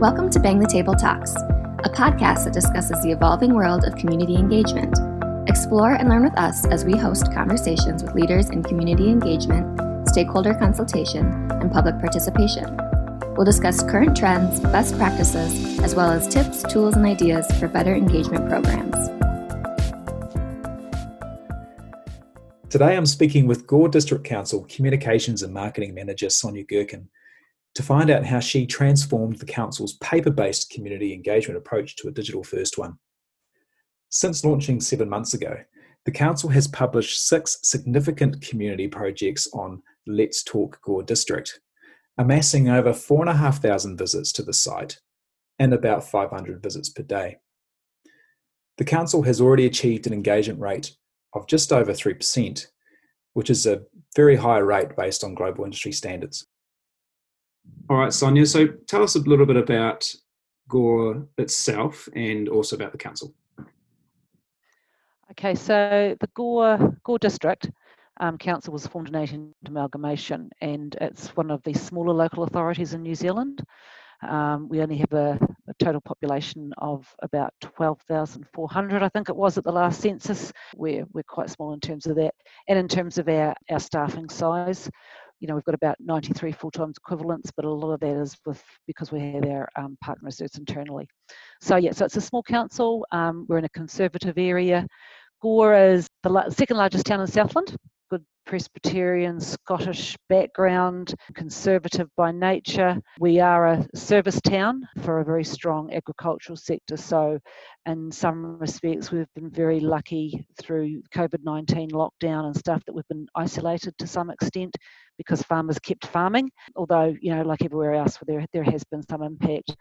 Welcome to Bang the Table Talks, a podcast that discusses the evolving world of community engagement. Explore and learn with us as we host conversations with leaders in community engagement, stakeholder consultation, and public participation. We'll discuss current trends, best practices, as well as tips, tools, and ideas for better engagement programs. Today I'm speaking with Gore District Council Communications and Marketing Manager Sonia Gerken to find out how she transformed the Council's paper based community engagement approach to a digital first one. Since launching seven months ago, the Council has published six significant community projects on Let's Talk Gore District, amassing over 4,500 visits to the site and about 500 visits per day. The Council has already achieved an engagement rate of just over 3%, which is a very high rate based on global industry standards. All right, Sonia. So tell us a little bit about Gore itself and also about the council. Okay, so the Gore Gore District um, Council was formed in 18 amalgamation, and it's one of the smaller local authorities in New Zealand. Um, we only have a, a, total population of about 12,400, I think it was at the last census. We're, we're quite small in terms of that. And in terms of our, our staffing size, you know, we've got about 93 full-time equivalents, but a lot of that is with because we have our um, partner reserves internally. So yeah, so it's a small council. Um, we're in a conservative area. Gore is the second largest town in Southland. Presbyterian Scottish background, conservative by nature. We are a service town for a very strong agricultural sector. So, in some respects, we've been very lucky through COVID 19 lockdown and stuff that we've been isolated to some extent because farmers kept farming. Although, you know, like everywhere else, there, there has been some impact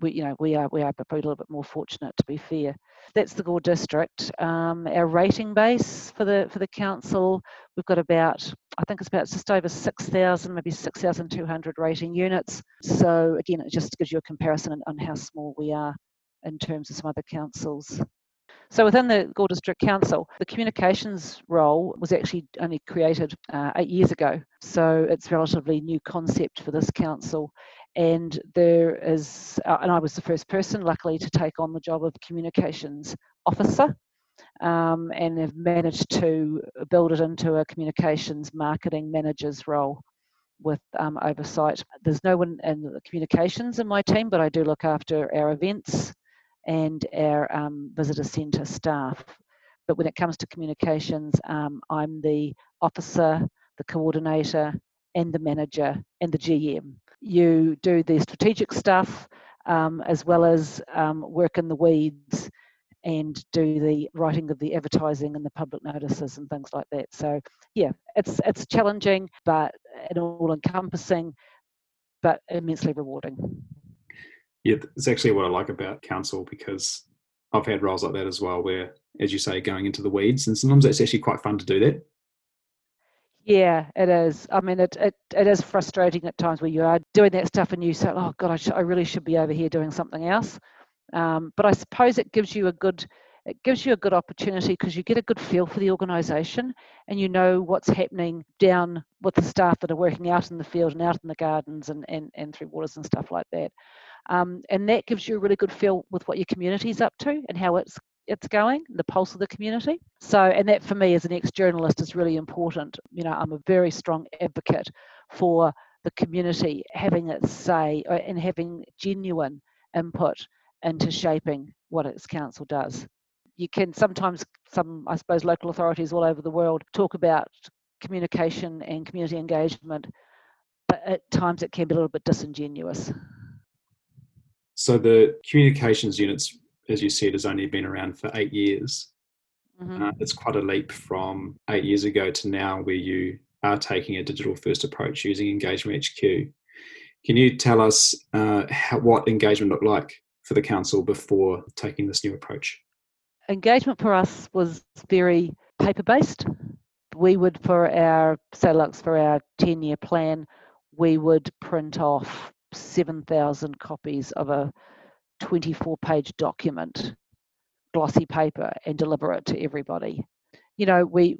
we you know we are we are probably a little bit more fortunate to be fair. That's the Gore district. Um, our rating base for the for the council, we've got about I think it's about just over six thousand, maybe six thousand two hundred rating units. So again, it just gives you a comparison on, on how small we are in terms of some other councils. So within the Gore District Council, the communications role was actually only created uh, eight years ago. So it's a relatively new concept for this council and there is uh, and i was the first person luckily to take on the job of communications officer um, and have managed to build it into a communications marketing manager's role with um, oversight there's no one in the communications in my team but i do look after our events and our um, visitor centre staff but when it comes to communications um, i'm the officer the coordinator and the manager and the gm you do the strategic stuff um, as well as um, work in the weeds and do the writing of the advertising and the public notices and things like that. So yeah, it's it's challenging, but and all encompassing, but immensely rewarding. Yeah, it's actually what I like about council because I've had roles like that as well, where, as you say, going into the weeds, and sometimes it's actually quite fun to do that. Yeah, it is. I mean, it, it, it is frustrating at times where you are doing that stuff and you say, oh, God, I, sh- I really should be over here doing something else. Um, but I suppose it gives you a good it gives you a good opportunity because you get a good feel for the organisation and you know what's happening down with the staff that are working out in the field and out in the gardens and, and, and through waters and stuff like that. Um, and that gives you a really good feel with what your community's up to and how it's it's going, the pulse of the community. So, and that for me as an ex journalist is really important. You know, I'm a very strong advocate for the community having its say uh, and having genuine input into shaping what its council does. You can sometimes, some, I suppose, local authorities all over the world talk about communication and community engagement, but at times it can be a little bit disingenuous. So the communications units as you said, has only been around for eight years. Mm-hmm. Uh, it's quite a leap from eight years ago to now, where you are taking a digital first approach using Engagement HQ. Can you tell us uh, how, what engagement looked like for the council before taking this new approach? Engagement for us was very paper based. We would, for our SALUX, for our 10 year plan, we would print off 7,000 copies of a 24 page document, glossy paper, and deliver it to everybody. You know, we,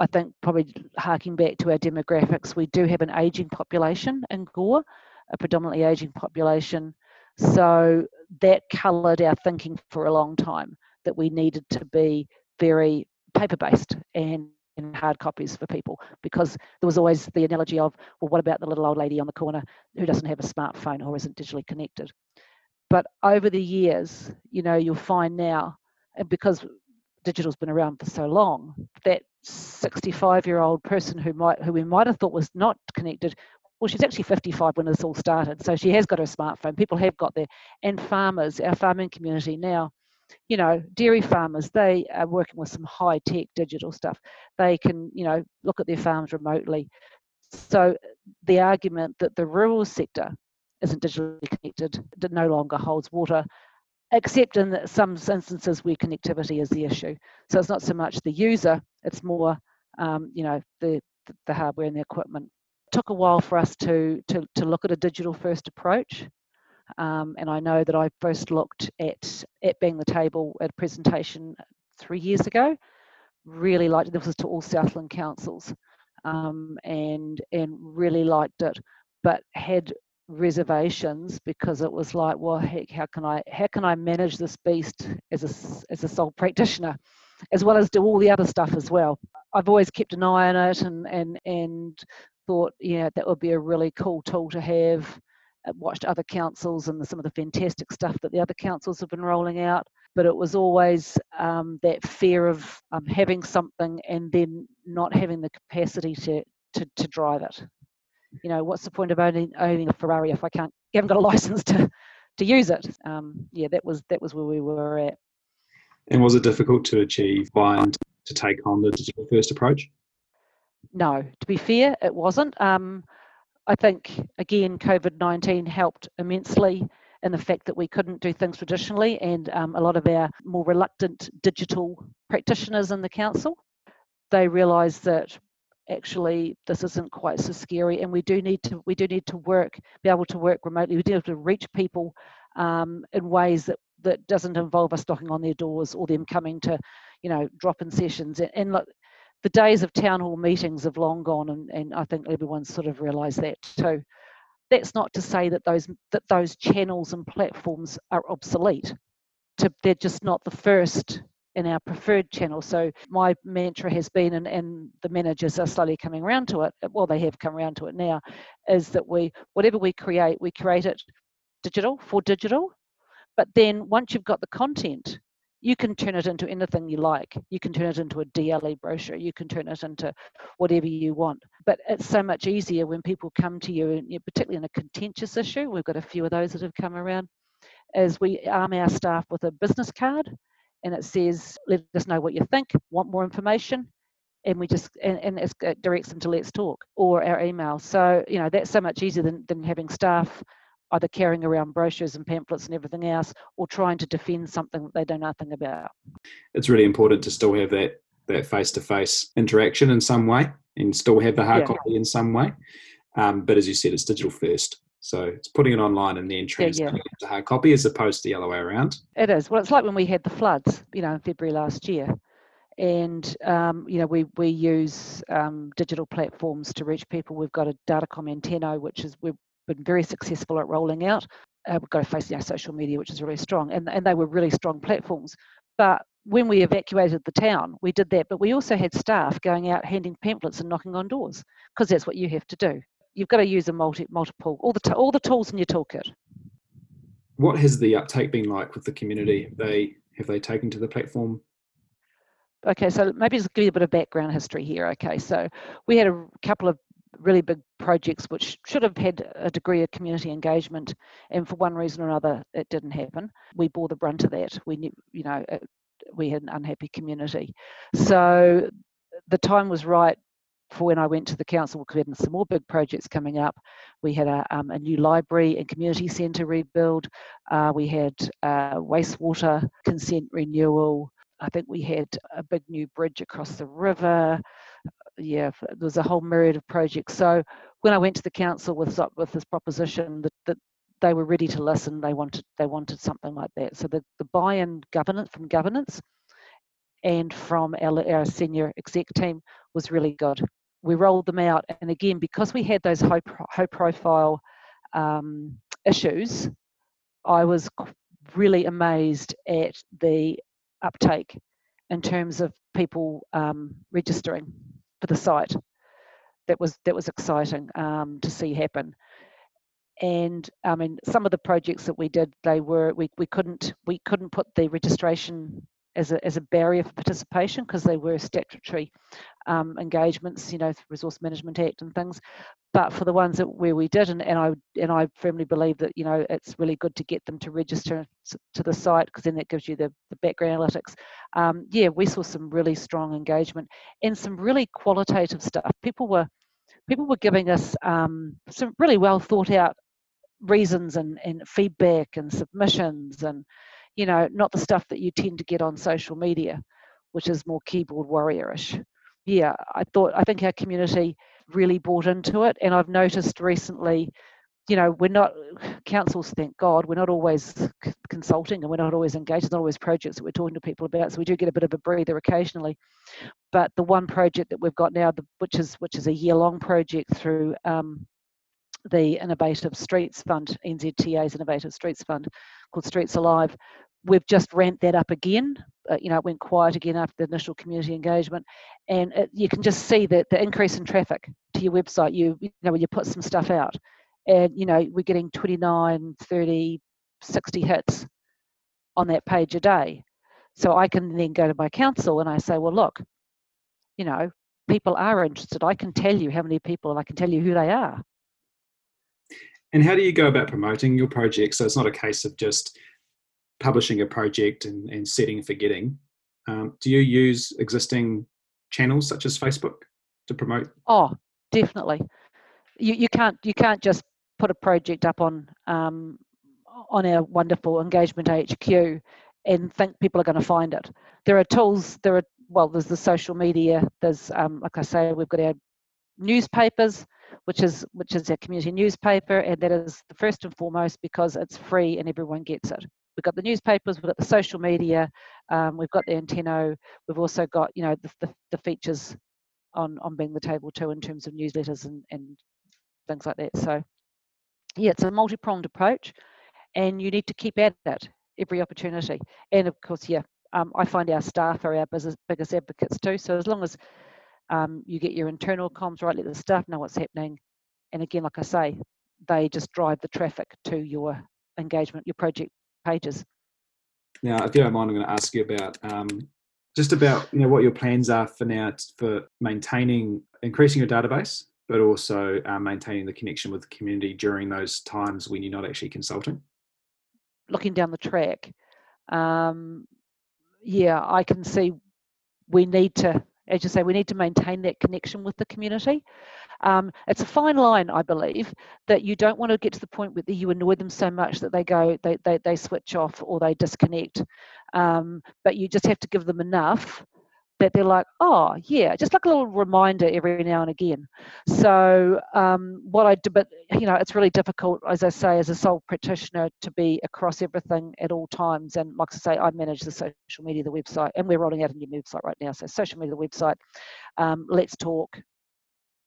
I think, probably harking back to our demographics, we do have an aging population in Gore, a predominantly aging population. So that coloured our thinking for a long time that we needed to be very paper based and in hard copies for people because there was always the analogy of well what about the little old lady on the corner who doesn't have a smartphone or isn't digitally connected? But over the years you know you'll find now and because digital's been around for so long that 65 year old person who might who we might have thought was not connected well she's actually 55 when this all started so she has got her smartphone people have got there and farmers our farming community now you know dairy farmers they are working with some high tech digital stuff they can you know look at their farms remotely so the argument that the rural sector isn't digitally connected no longer holds water except in some instances where connectivity is the issue. So it's not so much the user, it's more, um, you know, the, the hardware and the equipment. It took a while for us to, to, to look at a digital first approach. Um, and I know that I first looked at, at Bang the Table at a presentation three years ago. Really liked it. This was to all Southland councils um, and, and really liked it, but had reservations because it was like well heck how can i how can i manage this beast as a as a sole practitioner as well as do all the other stuff as well i've always kept an eye on it and and and thought yeah that would be a really cool tool to have watched other councils and the, some of the fantastic stuff that the other councils have been rolling out but it was always um, that fear of um, having something and then not having the capacity to to, to drive it you know, what's the point of owning, owning a Ferrari if I can't, haven't got a license to, to use it? Um, yeah, that was that was where we were at. And was it difficult to achieve and to take on the digital first approach? No, to be fair, it wasn't. Um, I think again, COVID nineteen helped immensely in the fact that we couldn't do things traditionally, and um, a lot of our more reluctant digital practitioners in the council, they realised that actually this isn't quite so scary and we do need to we do need to work be able to work remotely. We do have to reach people um, in ways that that doesn't involve us knocking on their doors or them coming to you know drop in sessions. And look the days of town hall meetings have long gone and, and i think everyone's sort of realized that too that's not to say that those that those channels and platforms are obsolete to, they're just not the first in our preferred channel. So my mantra has been, and, and the managers are slowly coming around to it, uh, well, they have come around to it now, is that we, whatever we create, we create it digital for digital. But then once you've got the content, you can turn it into anything you like. You can turn it into a DLE brochure. You can turn it into whatever you want. But it's so much easier when people come to you, and particularly in a contentious issue. We've got a few of those that have come around. As we arm our staff with a business card, and it says, let us know what you think, want more information, and we just and, and it directs them to let's talk or our email so you know that's so much easier than, than having staff either carrying around brochures and pamphlets and everything else or trying to defend something that they know nothing about it's really important to still have that that face-to-face interaction in some way and still have the hard yeah. copy in some way um, but as you said it's digital first so it's putting it online and then transferring yeah, yeah. it to hard copy as opposed to the other way around. It is. Well, it's like when we had the floods, you know, in February last year. And, um, you know, we, we use um, digital platforms to reach people. We've got a Datacom Antenno, which is, we've been very successful at rolling out. Uh, we've got to face our social media, which is really strong. And, and they were really strong platforms. But when we evacuated the town, we did that. But we also had staff going out handing pamphlets and knocking on doors because that's what you have to do you've got to use a multi multiple all the t- all the tools in your toolkit. What has the uptake been like with the community? Have they have they taken to the platform? Okay, so maybe just give you a bit of background history here. Okay, so we had a couple of really big projects which should have had a degree of community engagement, and for one reason or another, it didn't happen. We bore the brunt of that. We knew, you know, it, we had an unhappy community. So the time was right for when I went to the council, we had some more big projects coming up. We had a, um, a new library and community centre rebuild. Uh, we had uh, wastewater consent renewal. I think we had a big new bridge across the river. Yeah, there was a whole myriad of projects. So when I went to the council with with this proposition, that, that they were ready to listen. They wanted they wanted something like that. So the, the buy-in governance from governance and from our, our senior exec team was really good. We rolled them out, and again, because we had those high, high profile um, issues I was really amazed at the uptake in terms of people um, registering for the site. That was that was exciting um, to see happen. And I mean, some of the projects that we did, they were we, we couldn't we couldn't put the registration as a, as a barrier for participation because they were statutory um, engagements, you know, Resource Management Act and things. But for the ones that where we did, and, and I and I firmly believe that you know it's really good to get them to register to the site because then that gives you the, the background analytics. Um, yeah, we saw some really strong engagement and some really qualitative stuff. People were people were giving us um, some really well thought out reasons and, and feedback and submissions and you know, not the stuff that you tend to get on social media, which is more keyboard warriorish. Yeah, I thought I think our community really bought into it, and I've noticed recently, you know, we're not councils. Thank God, we're not always consulting, and we're not always engaged. There's not always projects that we're talking to people about, so we do get a bit of a breather occasionally. But the one project that we've got now, which is which is a year-long project through um, the Innovative Streets Fund, NZTA's Innovative Streets Fund, called Streets Alive, we've just ramped that up again. Uh, you know, it went quiet again after the initial community engagement, and it, you can just see that the increase in traffic to your website. You you know when you put some stuff out, and you know we're getting 29, 30, 60 hits on that page a day. So I can then go to my council and I say, well, look, you know, people are interested. I can tell you how many people, and I can tell you who they are. And how do you go about promoting your project? So it's not a case of just publishing a project and, and setting and forgetting, um, do you use existing channels such as Facebook to promote? Oh, definitely. You you can't you can't just put a project up on um, on our wonderful engagement HQ and think people are going to find it. There are tools. There are well, there's the social media. There's um, like I say, we've got our newspapers, which is which is our community newspaper, and that is the first and foremost because it's free and everyone gets it we've got the newspapers, we've got the social media, um, we've got the Antenno, we've also got you know the, the, the, features on on Bang the Table too in terms of newsletters and, and things like that. So yeah, it's a multi-pronged approach, and you need to keep at it every opportunity. And of course, yeah, um, I find our staff are our biggest, biggest advocates too. So as long as um, you get your internal comms right, let the staff know what's happening, and again, like I say, they just drive the traffic to your engagement, your project pages. Now, if you don't mind, I'm going to ask you about um, just about you know what your plans are for now for maintaining, increasing your database, but also uh, maintaining the connection with the community during those times when you're not actually consulting. Looking down the track, um, yeah, I can see we need to as you say, we need to maintain that connection with the community. Um, it's a fine line, I believe, that you don't want to get to the point where you annoy them so much that they go, they, they, they switch off or they disconnect. Um, but you just have to give them enough that they're like, oh yeah, just like a little reminder every now and again. So um, what I do, but you know, it's really difficult, as I say, as a sole practitioner, to be across everything at all times. And like I say, I manage the social media, the website, and we're rolling out a new website right now. So social media, the website, um, let's talk,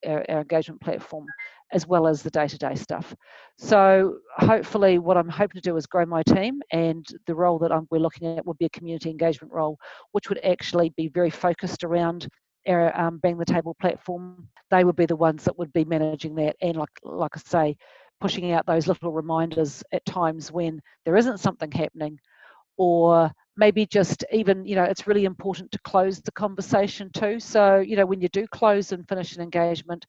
our, our engagement platform, as well as the day-to-day stuff. So hopefully, what I'm hoping to do is grow my team, and the role that I'm, we're looking at would be a community engagement role, which would actually be very focused around our um, Bang the Table platform. They would be the ones that would be managing that, and like like I say, pushing out those little reminders at times when there isn't something happening, or maybe just even you know it's really important to close the conversation too. So you know when you do close and finish an engagement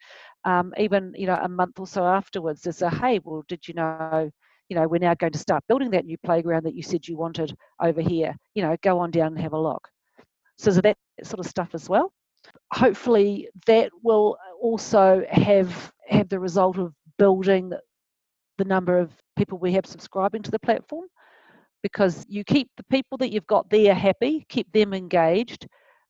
um, even you know a month or so afterwards there's a hey well did you know you know we're now going to start building that new playground that you said you wanted over here. You know go on down and have a look. So that sort of stuff as well. Hopefully that will also have have the result of building the number of people we have subscribing to the platform because you keep the people that you've got there happy, keep them engaged.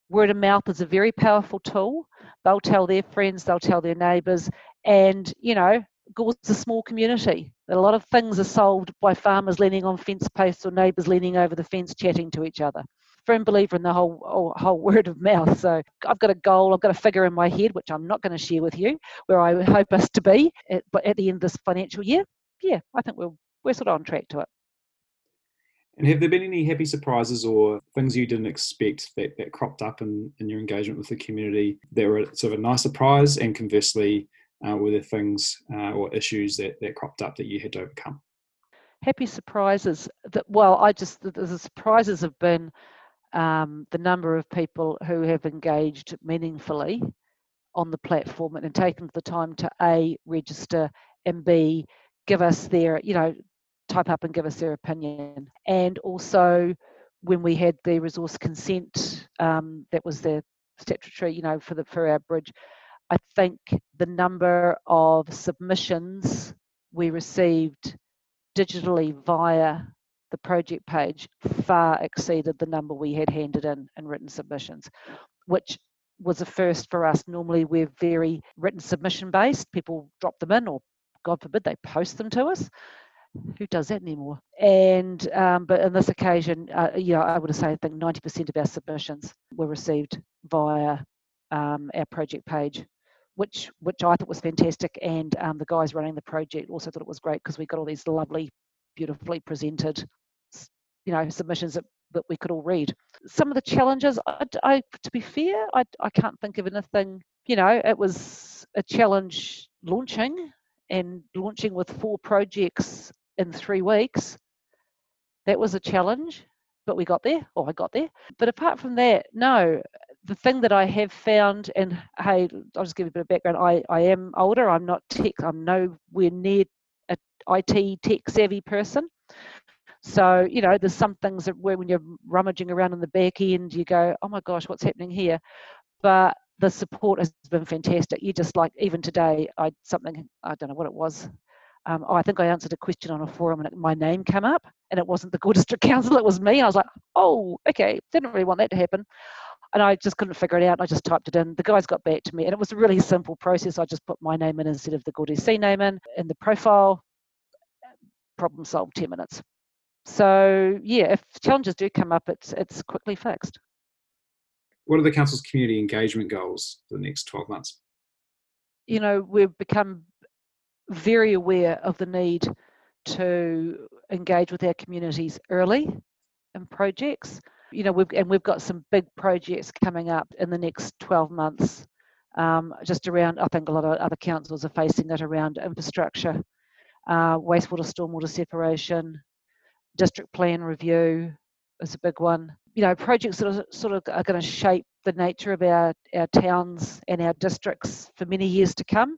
Word of mouth is a very powerful tool. They'll tell their friends, they'll tell their neighbours, and you know, Gore's a small community. A lot of things are solved by farmers leaning on fence posts or neighbours leaning over the fence chatting to each other. Firm believer in the whole whole word of mouth. So I've got a goal, I've got a figure in my head, which I'm not going to share with you, where I hope us to be, at, at the end of this financial year, yeah, I think we're we're sort of on track to it. And have there been any happy surprises or things you didn't expect that, that cropped up in, in your engagement with the community that were sort of a nice surprise? And conversely, uh, were there things uh, or issues that, that cropped up that you had to overcome? Happy surprises that, well, I just, the, the surprises have been um, the number of people who have engaged meaningfully on the platform and taken the time to A, register, and B, give us their, you know, type up and give us their opinion. And also, when we had the resource consent, um, that was the statutory, you know, for the for our bridge. I think the number of submissions we received digitally via the project page far exceeded the number we had handed in in written submissions, which was a first for us. Normally, we're very written submission based. People drop them in, or God forbid, they post them to us who does that anymore? And um, but on this occasion, uh, yeah, I would say I think 90% of our submissions were received via um, our project page, which which I thought was fantastic. And um, the guys running the project also thought it was great because we got all these lovely, beautifully presented, you know, submissions that, that we could all read. Some of the challenges, I, I to be fair, I I can't think of anything. You know, it was a challenge launching and launching with four projects in three weeks. That was a challenge, but we got there, or I got there. But apart from that, no. The thing that I have found, and hey, I'll just give you a bit of background. I, I am older. I'm not tech. I'm nowhere near a IT tech savvy person. So, you know, there's some things that where when you're rummaging around in the back end, you go, oh my gosh, what's happening here? But the support has been fantastic. You just like, even today, I something, I don't know what it was, um, oh, I think I answered a question on a forum and my name came up and it wasn't the Gore District Council, it was me. I was like, oh, okay, didn't really want that to happen. And I just couldn't figure it out. I just typed it in. The guys got back to me and it was a really simple process. I just put my name in instead of the Gore DC name in, in the profile, problem solved 10 minutes. So yeah, if challenges do come up, it's it's quickly fixed. What are the council's community engagement goals for the next 12 months? You know, we've become very aware of the need to engage with our communities early in projects. You know, we've and we've got some big projects coming up in the next 12 months. Um, just around, I think a lot of other councils are facing it around infrastructure, uh, wastewater, stormwater separation, district plan review is a big one. You know, projects that are sort of are going to shape the nature of our, our towns and our districts for many years to come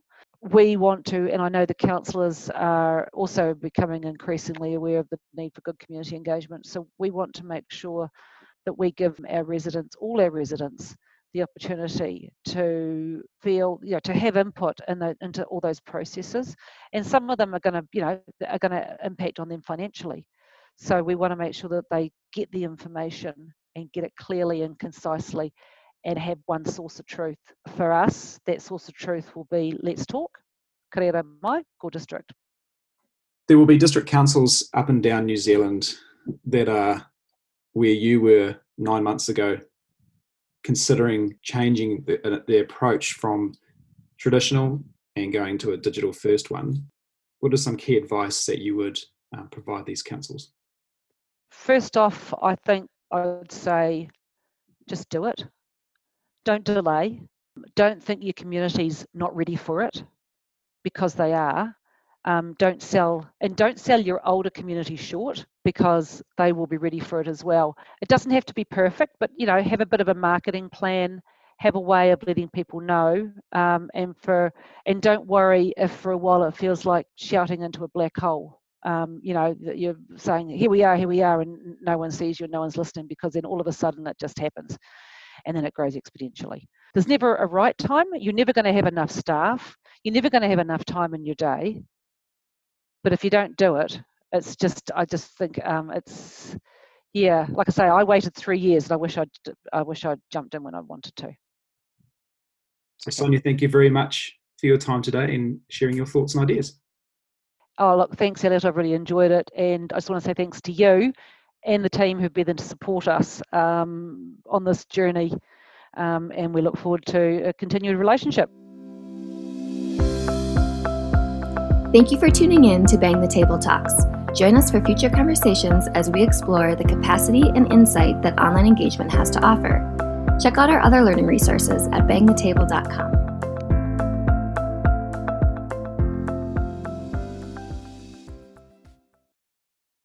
we want to, and I know the councillors are also becoming increasingly aware of the need for good community engagement. So we want to make sure that we give our residents, all our residents, the opportunity to feel, you know, to have input in the, into all those processes. And some of them are going to, you know, are going to impact on them financially. So we want to make sure that they get the information and get it clearly and concisely and have one source of truth. For us, that source of truth will be Let's Talk, Kōrero Mai, Gore District. There will be district councils up and down New Zealand that are where you were nine months ago, considering changing the, uh, the approach from traditional and going to a digital first one. What are some key advice that you would uh, provide these councils? First off, I think I would say just do it don't delay. Don't think your community's not ready for it because they are. Um, don't sell and don't sell your older community short because they will be ready for it as well. It doesn't have to be perfect, but you know, have a bit of a marketing plan, have a way of letting people know, um, and for and don't worry if for a while it feels like shouting into a black hole. Um, you know, you're saying, "Here we are, here we are," and no one sees you, and no one's listening because then all of a sudden it just happens and then it grows exponentially. There's never a right time. You're never going to have enough staff. You're never going to have enough time in your day. But if you don't do it, it's just, I just think um, it's, yeah, like I say, I waited three years and I wish I'd, I wish I'd jumped in when I wanted to. So, Sonia, thank you very much for your time today and sharing your thoughts and ideas. Oh, look, thanks, Elliot. I've really enjoyed it. And I just want to say thanks to you and the team who've been there to support us um, on this journey. Um, and we look forward to a continued relationship. Thank you for tuning in to Bang the Table Talks. Join us for future conversations as we explore the capacity and insight that online engagement has to offer. Check out our other learning resources at bangthetable.com.